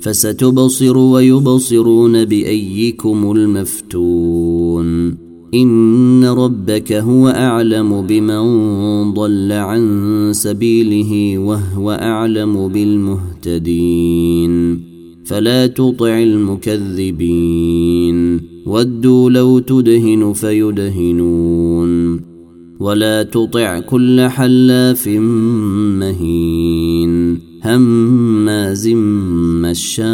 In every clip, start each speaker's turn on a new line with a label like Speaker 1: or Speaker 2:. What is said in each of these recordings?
Speaker 1: فستبصر ويبصرون بأيكم المفتون. إن ربك هو أعلم بمن ضل عن سبيله وهو أعلم بالمهتدين. فلا تطع المكذبين. ودوا لو تدهن فيدهنون. ولا تطع كل حلاف مهين. هماز مشاء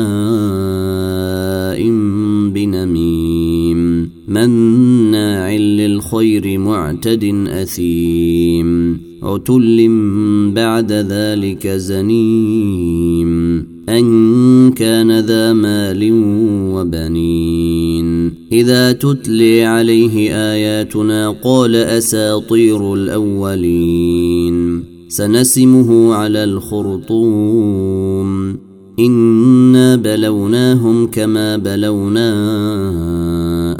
Speaker 1: بنميم مناع للخير معتد أثيم عتل بعد ذلك زنيم أن كان ذا مال وبنين إذا تتلي عليه آياتنا قال أساطير الأولين سنسمه على الخرطوم. إنا بلوناهم كما بلونا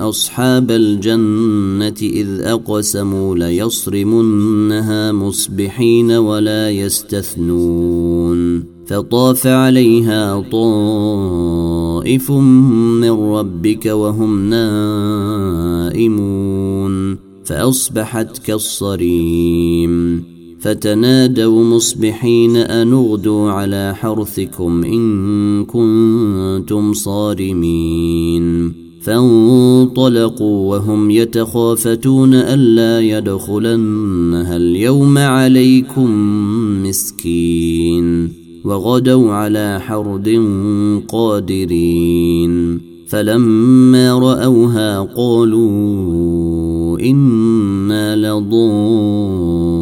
Speaker 1: أصحاب الجنة إذ أقسموا ليصرمنها مصبحين ولا يستثنون. فطاف عليها طائف من ربك وهم نائمون. فأصبحت كالصريم. فتنادوا مصبحين أن اغدوا على حرثكم إن كنتم صارمين. فانطلقوا وهم يتخافتون ألا يدخلنها اليوم عليكم مسكين. وغدوا على حرد قادرين. فلما رأوها قالوا إنا لضالون.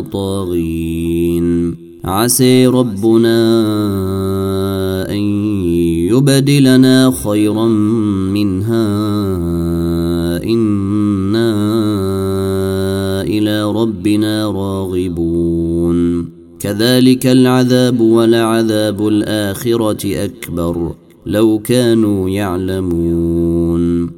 Speaker 1: طاغين. عسي ربنا أن يبدلنا خيرا منها. إنا إلى ربنا راغبون. كذلك العذاب ولعذاب الآخرة أكبر. لو كانوا يعلمون.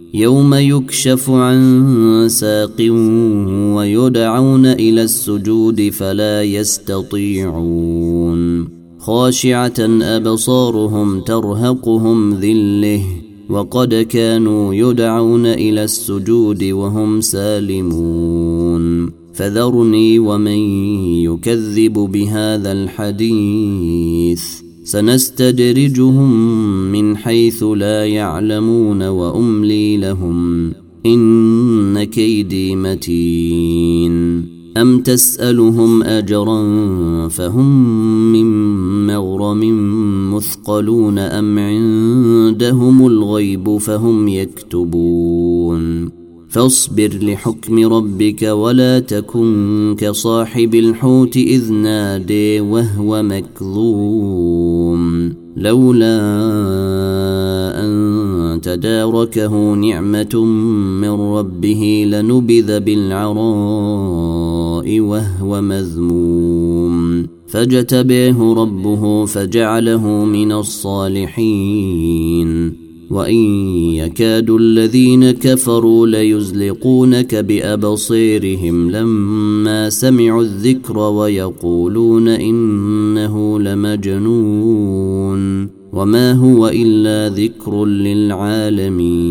Speaker 1: يوم يكشف عن ساق ويدعون إلى السجود فلا يستطيعون. خاشعة أبصارهم ترهقهم ذلة وقد كانوا يدعون إلى السجود وهم سالمون. فذرني ومن يكذب بهذا الحديث. سنستدرجهم من حيث لا يعلمون وأملي لهم إن كيدي متين. أم تسألهم أجرا فهم من مغرم مثقلون أم عندهم الغيب فهم يكتبون. فاصبر لحكم ربك ولا تكن كصاحب الحوت إذ نادي وهو مكذوب لولا أن تداركه نعمة من ربه لنبذ بالعراء وهو مذموم. فاجتبيه ربه فجعله من الصالحين. وإن يكاد الذين كفروا ليزلقونك بأبصيرهم لما سمعوا الذكر ويقولون إنه لمجنون وما هو إلا ذكر للعالمين.